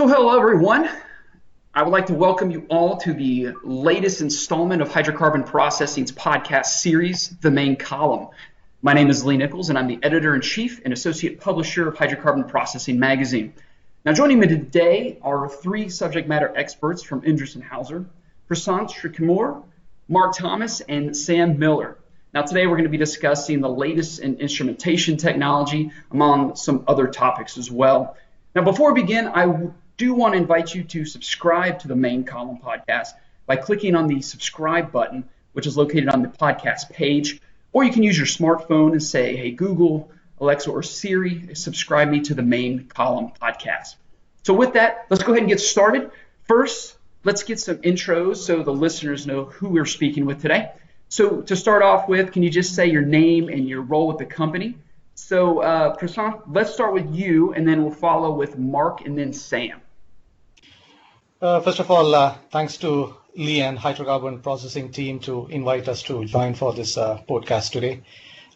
So, hello everyone. I would like to welcome you all to the latest installment of Hydrocarbon Processing's podcast series, The Main Column. My name is Lee Nichols, and I'm the editor in chief and associate publisher of Hydrocarbon Processing magazine. Now, joining me today are three subject matter experts from Endress & Hauser Prasanth Sreekumar, Mark Thomas, and Sam Miller. Now, today we're going to be discussing the latest in instrumentation technology, among some other topics as well. Now, before we begin, I do want to invite you to subscribe to the main column podcast by clicking on the subscribe button, which is located on the podcast page. Or you can use your smartphone and say, hey, Google, Alexa, or Siri, subscribe me to the main column podcast. So, with that, let's go ahead and get started. First, let's get some intros so the listeners know who we're speaking with today. So, to start off with, can you just say your name and your role with the company? So, uh, Prasanth, let's start with you, and then we'll follow with Mark and then Sam. Uh, first of all, uh, thanks to Lee and Hydrocarbon Processing team to invite us to join for this uh, podcast today.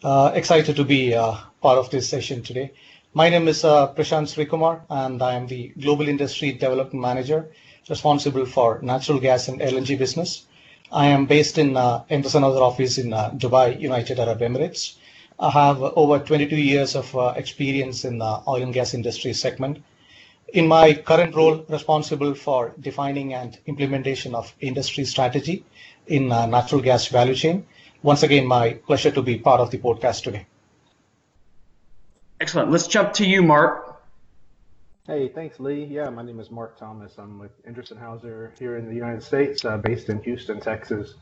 Uh, excited to be uh, part of this session today. My name is uh, Prasanth Sreekumar, and I am the Global Industry Development Manager responsible for natural gas and LNG business. I am based in uh, Endress & Hauser office in Dubai, United Arab Emirates. I have over 22 years of experience in the oil and gas industry segment. In my current role, responsible for defining and implementation of industry strategy in uh, natural gas value chain. Once again, my pleasure to be part of the podcast today. Excellent. Let's jump to you, Mark. Hey, thanks, Lee. Yeah, my name is Mark Thomas. I'm with Endress & Hauser here in the United States, uh, based in Houston, Texas.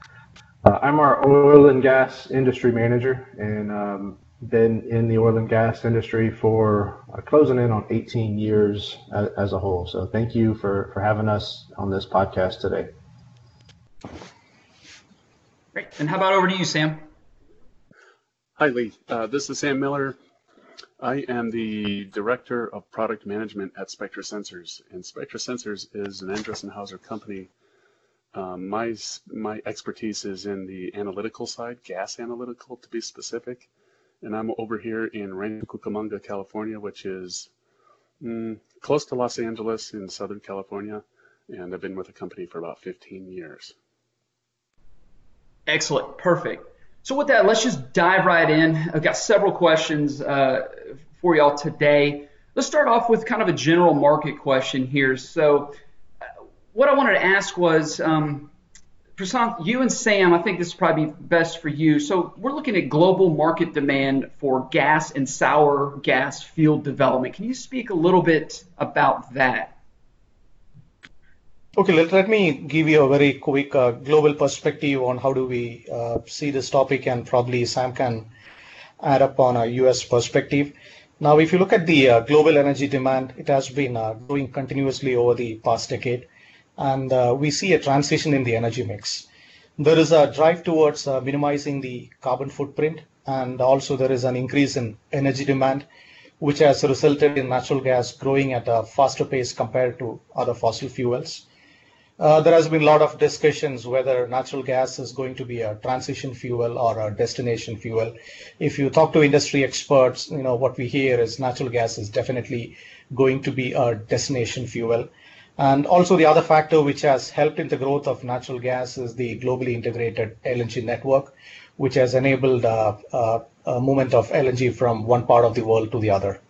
Uh, I'm our oil and gas industry manager, and um, been in the oil and gas industry for uh, closing in on 18 years as, as, a whole. So thank you for, for having us on this podcast today. Great. And how about over to you, Sam? Hi, Lee. Uh, this is Sam Miller. I am the Director of Product Management at SpectraSensors, and SpectraSensors is an Endress & Hauser company. Um, my, my expertise is in the analytical side, gas analytical to be specific, and I'm over here in Rancho Cucamonga, California, which is mm, close to Los Angeles in Southern California, and I've been with the company for about 15 years. Excellent, perfect. So with that, let's just dive right in. I've got several questions uh, for y'all today. Let's start off with kind of a general market question here. So uh, what I wanted to ask was, um, Prashant, you and Sam, I think this is probably best for you. So we're looking at global market demand for gas and sour gas field development. Can you speak a little bit about that? Okay, let, let me give you a very quick uh, global perspective on how do we uh, see this topic and probably Sam can add up on a US perspective. Now, if you look at the uh, global energy demand, it has been uh, growing continuously over the past decade and uh, we see a transition in the energy mix. There is a drive towards uh, minimizing the carbon footprint and also there is an increase in energy demand which has resulted in natural gas growing at a faster pace compared to other fossil fuels. Uh, there has been a lot of discussions whether natural gas is going to be a transition fuel or a destination fuel. If you talk to industry experts, you know what we hear is natural gas is definitely going to be a destination fuel. And also the other factor which has helped in the growth of natural gas is the globally integrated LNG network, which has enabled uh, uh, a movement of LNG from one part of the world to the other.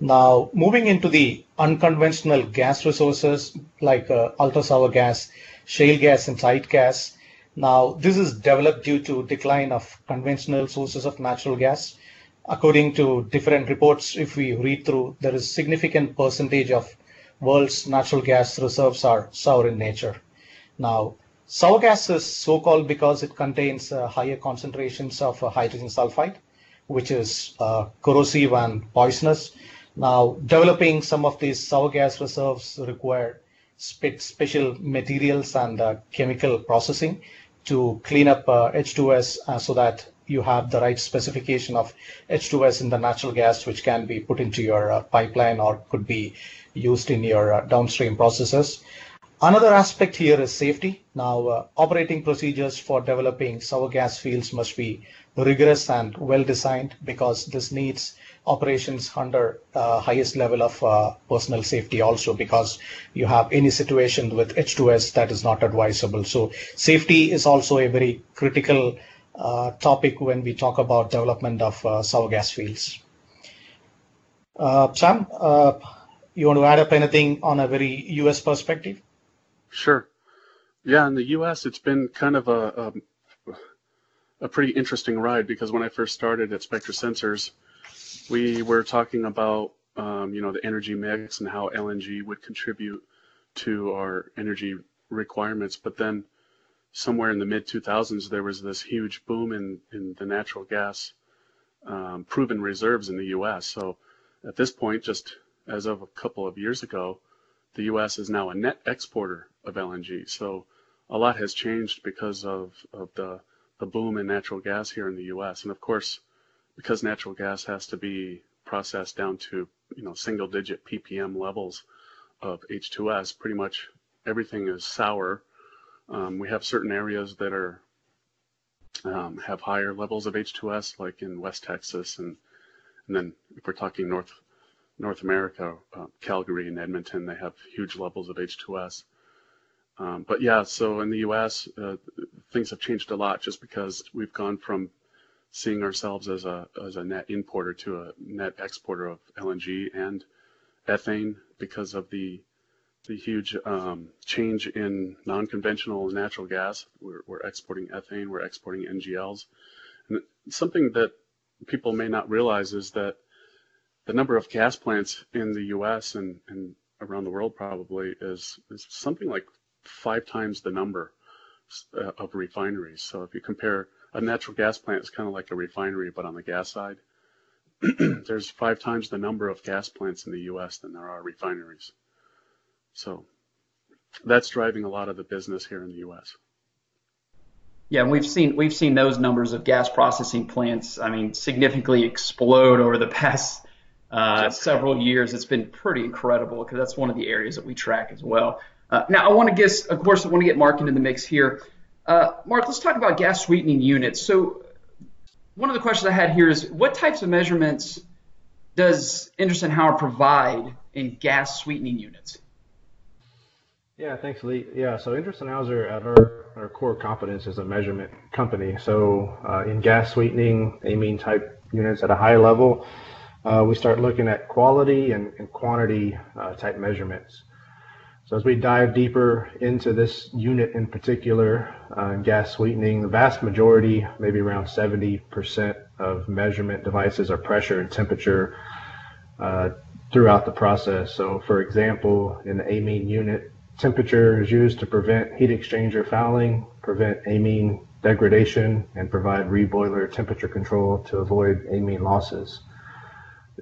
Now, moving into the unconventional gas resources like uh, ultra sour gas, shale gas, and tight gas. Now, this is developed due to decline of conventional sources of natural gas. According to different reports, if we read through, there is significant percentage of world's natural gas reserves are sour in nature. Now, sour gas is so-called because it contains uh, higher concentrations of uh, hydrogen sulfide, which is uh, corrosive and poisonous now, developing some of these sour gas reserves require special materials and uh, chemical processing to clean up uh, H2S uh, so that you have the right specification of H2S in the natural gas, which can be put into your uh, pipeline or could be used in your uh, downstream processes. Another aspect here is safety. Now, uh, operating procedures for developing sour gas fields must be rigorous and well designed because this needs operations under uh, highest level of uh, personal safety also because you have any situation with H2S that is not advisable. So safety is also a very critical uh, topic when we talk about development of uh, sour gas fields. Sam, you want to add up anything on a very US perspective? Sure. Yeah, in the U.S., it's been kind of a, a, a pretty interesting ride because when I first started at SpectraSensors, we were talking about um, you know the energy mix and how LNG would contribute to our energy requirements. But then somewhere in the mid 2000s, there was this huge boom in in the natural gas um, proven reserves in the U.S. So at this point, just as of a couple of years ago, the U.S. is now a net exporter of LNG. So a lot has changed because of, of the, the boom in natural gas here in the U.S. And of course, because natural gas has to be processed down to you know single digit ppm levels of H2S, pretty much everything is sour. Um, we have certain areas that are um, have higher levels of H2S, like in West Texas, and and then if we're talking North North America, uh, Calgary and Edmonton, they have huge levels of H2S. Um, but yeah, so in the U.S., uh, things have changed a lot just because we've gone from seeing ourselves as a as a net importer to a net exporter of LNG and ethane because of the the huge um, change in non-conventional natural gas. We're, we're exporting ethane, we're exporting NGLs, and something that people may not realize is that the number of gas plants in the U.S. and, and around the world probably is, is something like five times the number uh, of refineries. So if you compare a natural gas plant, it's kind of like a refinery, but on the gas side. There's five times the number of gas plants in the U.S. than there are refineries. So that's driving a lot of the business here in the U.S. Yeah, we've seen we've seen those numbers of gas processing plants. I mean, significantly explode over the past uh, several years. It's been pretty incredible because that's one of the areas that we track as well. Uh, now, I want to get, of course, I want to get Mark into the mix here. Uh, Mark, let's talk about gas sweetening units. So, one of the questions I had here is what types of measurements does Endress & Hauser provide in gas sweetening units? Yeah, thanks, Lee. Yeah, so Endress & Hauser at our, our core competence is a measurement company. So uh, in gas sweetening, amine type units at a high level, uh, we start looking at quality and, and quantity uh, type measurements. So as we dive deeper into this unit in particular, uh, gas sweetening, the vast majority, maybe around 70% of measurement devices are pressure and temperature uh, throughout the process. So for example, in the amine unit, temperature is used to prevent heat exchanger fouling, prevent amine degradation, and provide reboiler temperature control to avoid amine losses.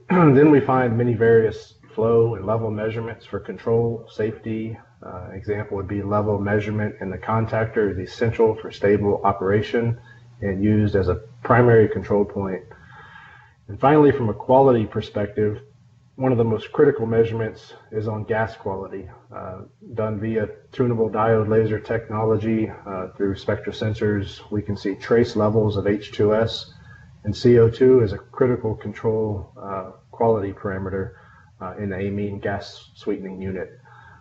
then we find many various flow and level measurements for control, safety. Uh, example would be level measurement in the contactor is essential for stable operation and used as a primary control point. And finally, from a quality perspective, one of the most critical measurements is on gas quality, uh, done via tunable diode laser technology uh, through SpectraSensors. We can see trace levels of H2S and CO2 is a critical control uh, quality parameter uh, in the amine gas sweetening unit.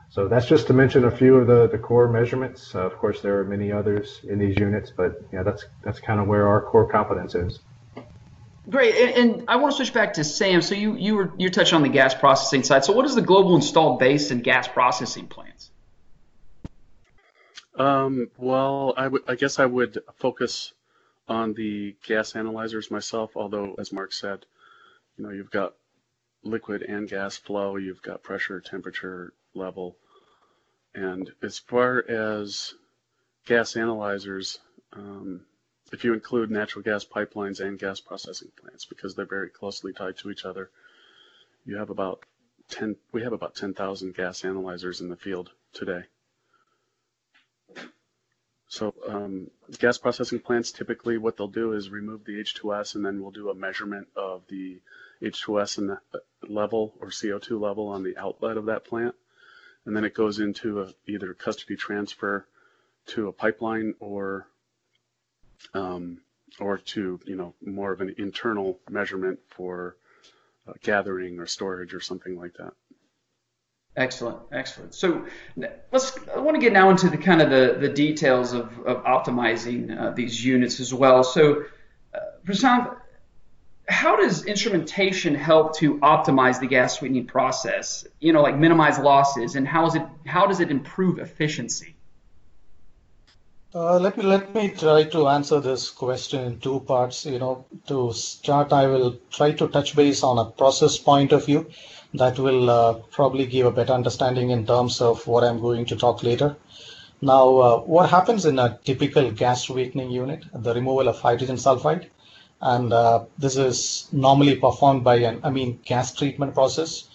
So that's just to mention a few of the, the core measurements. Uh, of course, there are many others in these units, but yeah, that's that's kind of where our core competence is. Great, and, and, I want to switch back to Sam. So you you were you touched on the gas processing side. So what is the global installed base in gas processing plants? Um, well, I would I guess I would focus on the gas analyzers myself, although as Mark said, you know, you've got liquid and gas flow, you've got pressure, temperature, level. And as far as gas analyzers, um, if you include natural gas pipelines and gas processing plants, because they're very closely tied to each other, you have about 10, we have about 10,000 gas analyzers in the field today. So um, gas processing plants, typically what they'll do is remove the H2S and then we'll do a measurement of the H2S and the level or CO2 level on the outlet of that plant. and then it goes into a, either custody transfer to a pipeline or um, or to you know more of an internal measurement for uh, gathering or storage or something like that. Excellent, excellent. So let's. I want to get now into the kind of the, the details of, of optimizing uh, these units as well. So, uh, Prasanth, how does instrumentation help to optimize the gas sweetening process? You know, like minimize losses, and how is it? How does it improve efficiency? Uh, let me let me try to answer this question in two parts. You know, to start, I will try to touch base on a process point of view that will uh, probably give a better understanding in terms of what I'm going to talk later. Now, uh, what happens in a typical gas sweetening unit, the removal of hydrogen sulfide, and uh, this is normally performed by an amine gas treatment process.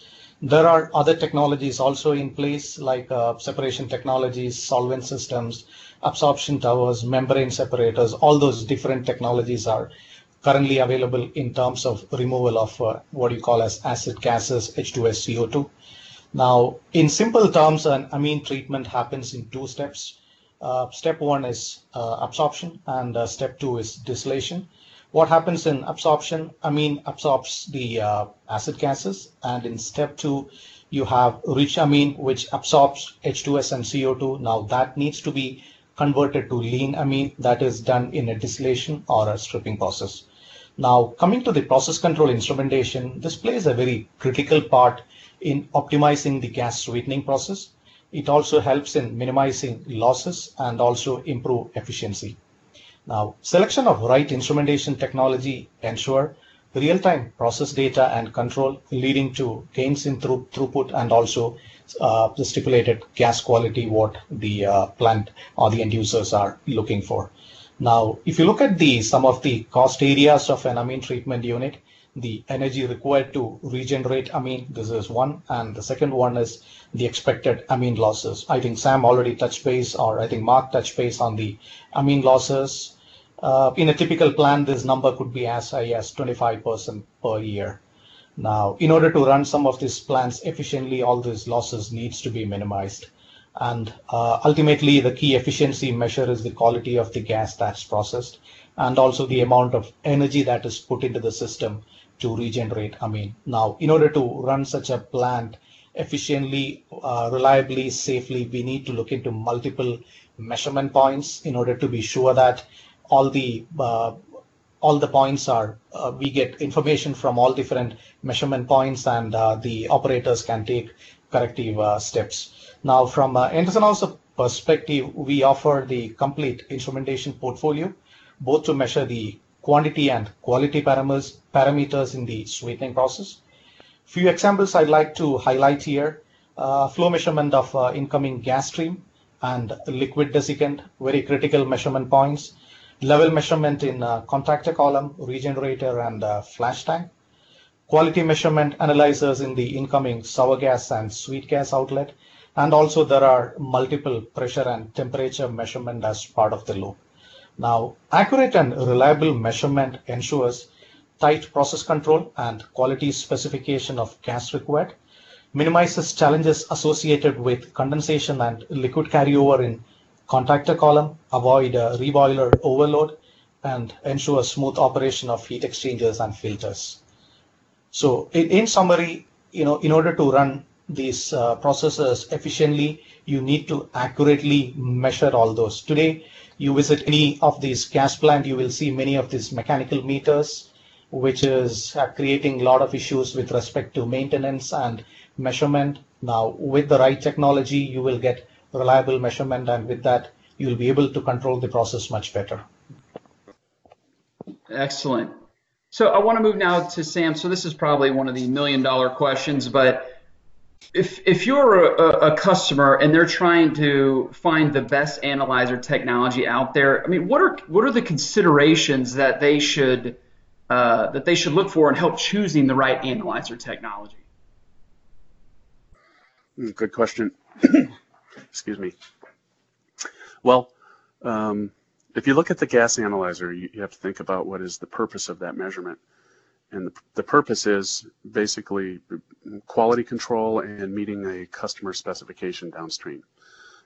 There are other technologies also in place like uh, separation technologies, solvent systems, absorption towers, membrane separators, all those different technologies are currently available in terms of removal of uh, what you call as acid gases, H2S, CO2. Now, in simple terms, an amine treatment happens in two steps. Uh, step one is uh, absorption and uh, step two is distillation. What happens in absorption? Amine absorbs the uh, acid gases and in step two, you have rich amine which absorbs H2S and CO2. Now that needs to be converted to lean amine that is done in a distillation or a stripping process. Now, coming to the process control instrumentation, this plays a very critical part in optimizing the gas sweetening process. It also helps in minimizing losses and also improve efficiency. Now, selection of right instrumentation technology ensure real-time process data and control leading to gains in through, throughput and also uh, the stipulated gas quality what the uh, plant or the end users are looking for. Now, if you look at the some of the cost areas of an amine treatment unit, the energy required to regenerate amine, this is one, and the second one is the expected amine losses. I think Sam already touched base, or I think Mark touched base on the amine losses. Uh, in a typical plant, this number could be as high as 25% per year. Now, in order to run some of these plants efficiently, all these losses needs to be minimized. And uh, ultimately, the key efficiency measure is the quality of the gas that's processed and also the amount of energy that is put into the system to regenerate amine. Now, in order to run such a plant efficiently, uh, reliably, safely, we need to look into multiple measurement points in order to be sure that all the uh, all the points are uh, we get information from all different measurement points and uh, the operators can take corrective uh, steps. Now, from uh, Endress & Hauser perspective, we offer the complete instrumentation portfolio, both to measure the quantity and quality parameters, parameters in the sweetening process. Few examples I'd like to highlight here. Uh, flow measurement of uh, incoming gas stream and liquid desiccant, very critical measurement points. Level measurement in uh, contactor column, regenerator, and uh, flash tank. Quality measurement analyzers in the incoming sour gas and sweet gas outlet and also there are multiple pressure and temperature measurement as part of the loop. Now, accurate and reliable measurement ensures tight process control and quality specification of gas required, minimizes challenges associated with condensation and liquid carryover in contactor column, avoid reboiler overload, and ensure smooth operation of heat exchangers and filters. So in, in summary, you know, in order to run these uh, processes efficiently, you need to accurately measure all those. Today, you visit any of these gas plant, you will see many of these mechanical meters, which is uh, creating a lot of issues with respect to maintenance and measurement. Now, with the right technology, you will get reliable measurement, and with that, you'll be able to control the process much better. Excellent. So I want to move now to Sam. So this is probably one of the million dollar questions, but if if you're a, a, customer and they're trying to find the best analyzer technology out there, I mean, what are what are the considerations that they should uh, that they should look for in help choosing the right analyzer technology? Hmm, good question. Excuse me. Well, um, if you look at the gas analyzer, you, you have to think about what is the purpose of that measurement. And the, purpose is basically quality control and meeting a customer specification downstream.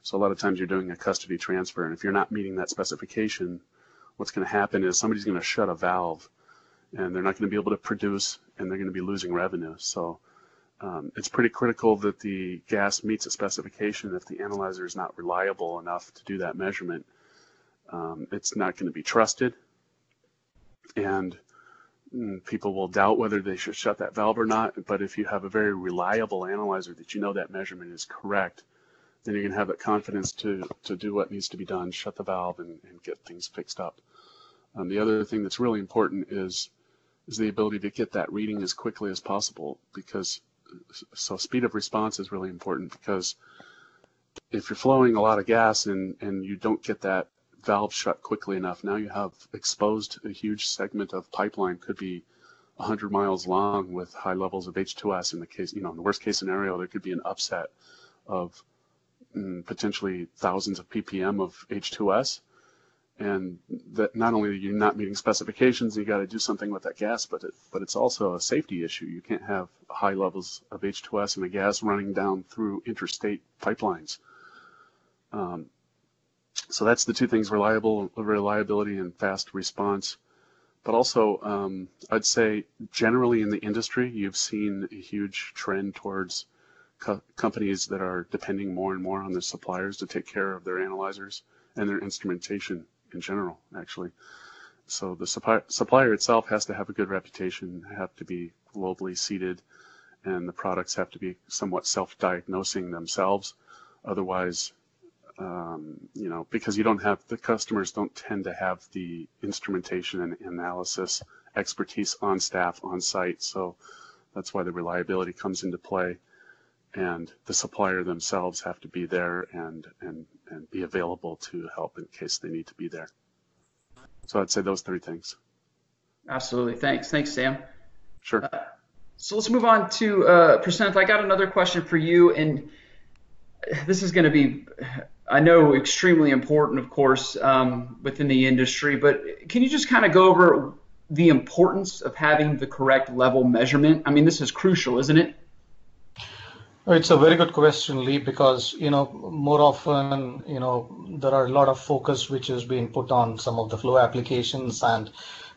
So a lot of times you're doing a custody transfer, and if you're not meeting that specification, what's going to happen is somebody's going to shut a valve, and they're not going to be able to produce, and they're going to be losing revenue. So um, it's pretty critical that the gas meets a specification. If the analyzer is not reliable enough to do that measurement, um, it's not going to be trusted, and people will doubt whether they should shut that valve or not. But if you have a very reliable analyzer that you know that measurement is correct, then you're going to have that confidence to, to do what needs to be done, shut the valve, and, and get things fixed up. Um, the other thing that's really important is is the ability to get that reading as quickly as possible because so speed of response is really important because if you're flowing a lot of gas and, and you don't get that valve shut quickly enough, now you have exposed a huge segment of pipeline, could be 100 miles long with high levels of H2S. In the case, you know, in the worst case scenario, there could be an upset of mm, potentially thousands of ppm of H2S and that not only are you not meeting specifications, you got to do something with that gas, but it, but it's also a safety issue. You can't have high levels of H2S in the gas running down through interstate pipelines. Um, so that's the two things: reliable reliability and fast response. But also, um, I'd say generally in the industry, you've seen a huge trend towards co companies that are depending more and more on their suppliers to take care of their analyzers and their instrumentation in general, actually. So the supplier itself has to have a good reputation, have to be globally seated, and the products have to be somewhat self-diagnosing themselves. Otherwise, um, you know, because you don't have the customers don't tend to have the instrumentation and analysis expertise on staff on site. So that's why the reliability comes into play, and the supplier themselves have to be there and and and be available to help in case they need to be there. So I'd say those three things. Absolutely. Thanks. Thanks, Sam. Sure. Uh, so let's move on to uh, Prasanth. I got another question for you, and this is going to be, I know, extremely important, of course, um, within the industry. But can you just kind of go over the importance of having the correct level measurement? I mean, this is crucial, isn't it? It's a very good question, Lee, because you know more often you know there are a lot of focus which is being put on some of the flow applications and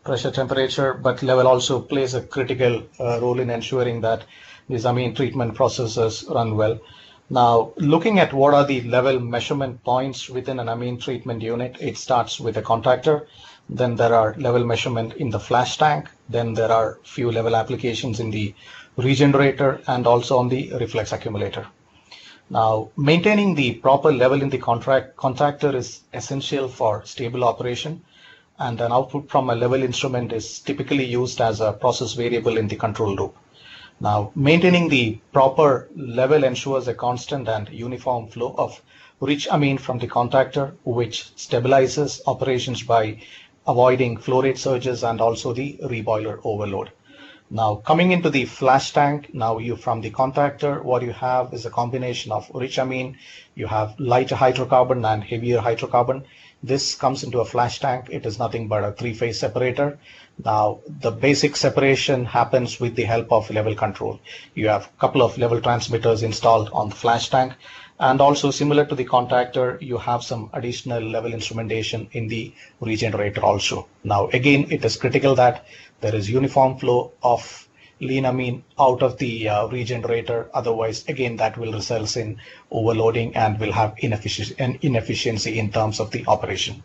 pressure temperature, but level also plays a critical uh, role in ensuring that these amine treatment processes run well. Now, looking at what are the level measurement points within an amine treatment unit, it starts with a contactor. Then there are level measurement in the flash tank. Then there are few level applications in the regenerator and also on the reflux accumulator. Now, maintaining the proper level in the contract contactor is essential for stable operation and an output from a level instrument is typically used as a process variable in the control loop. Now, maintaining the proper level ensures a constant and uniform flow of rich amine from the contactor, which stabilizes operations by avoiding flow rate surges and also the reboiler overload. Now coming into the flash tank, now you from the contactor, what you have is a combination of rich you have lighter hydrocarbon and heavier hydrocarbon. This comes into a flash tank. It is nothing but a three-phase separator. Now the basic separation happens with the help of level control. You have a couple of level transmitters installed on the flash tank. And also similar to the contactor, you have some additional level instrumentation in the regenerator also. Now again, it is critical that there is uniform flow of lean amine out of the uh, regenerator. Otherwise, again, that will result in overloading and will have inefficiency, and inefficiency in terms of the operation.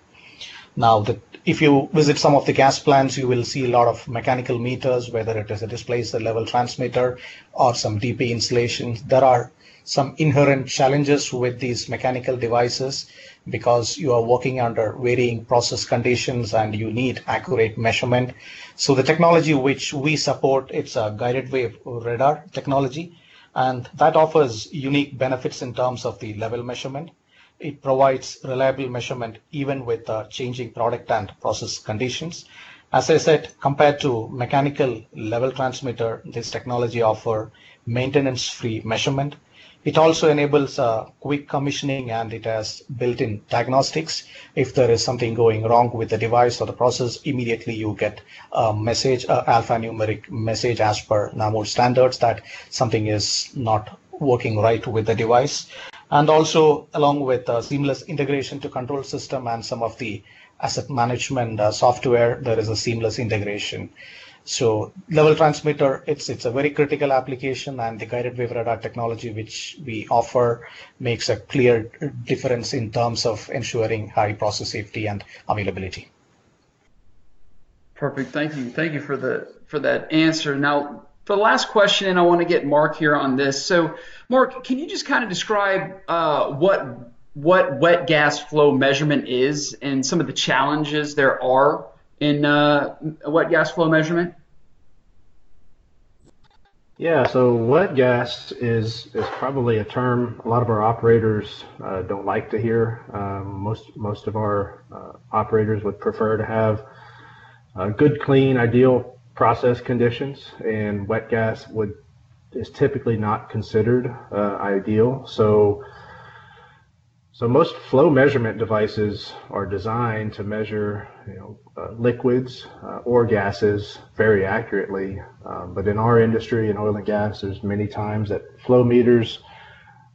Now, the, if you visit some of the gas plants, you will see a lot of mechanical meters, whether it is a displacer level transmitter or some DP installations. There are some inherent challenges with these mechanical devices because you are working under varying process conditions and you need accurate measurement. So the technology which we support, it's a guided wave radar technology, and that offers unique benefits in terms of the level measurement. It provides reliable measurement even with uh, changing product and process conditions. As I said, compared to mechanical level transmitter, this technology offer maintenance-free measurement It also enables uh, quick commissioning and it has built-in diagnostics. If there is something going wrong with the device or the process, immediately you get a message, a alphanumeric message as per NAMUR standards that something is not working right with the device. And also along with uh, seamless integration to control system and some of the asset management uh, software, there is a seamless integration. So level transmitter, it's it's a very critical application, and the guided wave radar technology which we offer makes a clear difference in terms of ensuring high process safety and availability. Perfect. Thank you. Thank you for the for that answer. Now, for the last question, and I want to get Mark here on this. So, Mark, can you just kind of describe uh, what what wet gas flow measurement is and some of the challenges there are in uh, wet gas flow measurement? Yeah, so wet gas is is probably a term a lot of our operators uh, don't like to hear. Um, most most of our uh, operators would prefer to have uh, good, clean, ideal process conditions, and wet gas would is typically not considered uh, ideal. So so most flow measurement devices are designed to measure you know, uh, liquids uh, or gases very accurately. Um, but in our industry, in oil and gas, there's many times that flow meters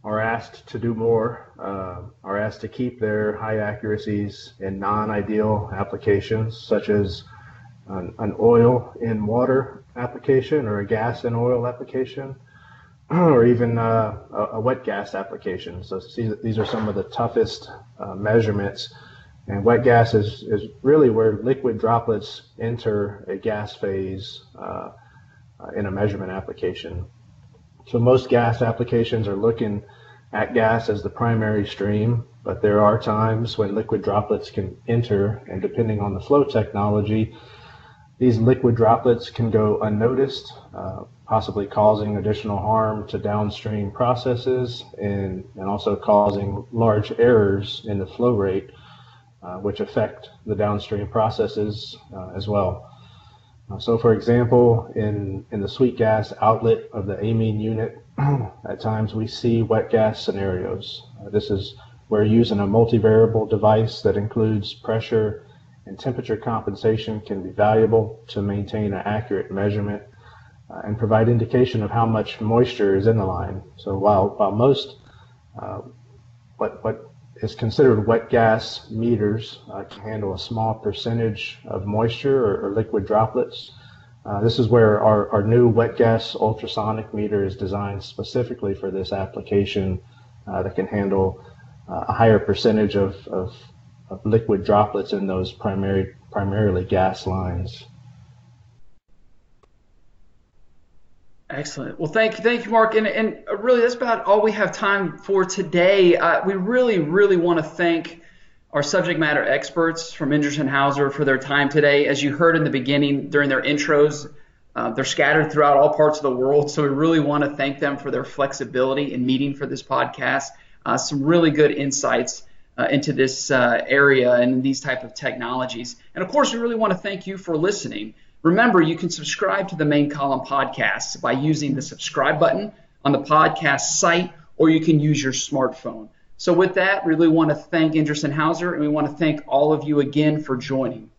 are asked to do more, uh, are asked to keep their high accuracies in non-ideal applications, such as an, an oil in water application or a gas in oil application. or even uh, a, wet gas application. So these are some of the toughest uh, measurements. And wet gas is, is really where liquid droplets enter a gas phase uh, uh, in a measurement application. So most gas applications are looking at gas as the primary stream, but there are times when liquid droplets can enter, and depending on the flow technology, these liquid droplets can go unnoticed, uh, possibly causing additional harm to downstream processes and, and also causing large errors in the flow rate, uh, which affect the downstream processes uh, as well. Uh, so for example, in, in the sweet gas outlet of the amine unit, at times we see wet gas scenarios. Uh, this is where using a multivariable device that includes pressure and temperature compensation can be valuable to maintain an accurate measurement uh, and provide indication of how much moisture is in the line. So while, while most uh, what, what is considered wet gas meters uh, can handle a small percentage of moisture or, or liquid droplets, uh, this is where our, our new wet gas ultrasonic meter is designed specifically for this application uh, that can handle uh, a higher percentage of, of, of liquid droplets in those primary, primarily gas lines. Excellent. Well, thank you, thank you, Mark. And, and really, that's about all we have time for today. Uh, we really, really want to thank our subject matter experts from Endress & Hauser for their time today. As you heard in the beginning during their intros, uh, they're scattered throughout all parts of the world, so we really want to thank them for their flexibility in meeting for this podcast. Uh, some really good insights uh, into this uh, area and these type of technologies. And of course, we really want to thank you for listening. Remember, you can subscribe to the main column podcast by using the subscribe button on the podcast site, or you can use your smartphone. So with that, we really want to thank Endress & Hauser, and we want to thank all of you again for joining.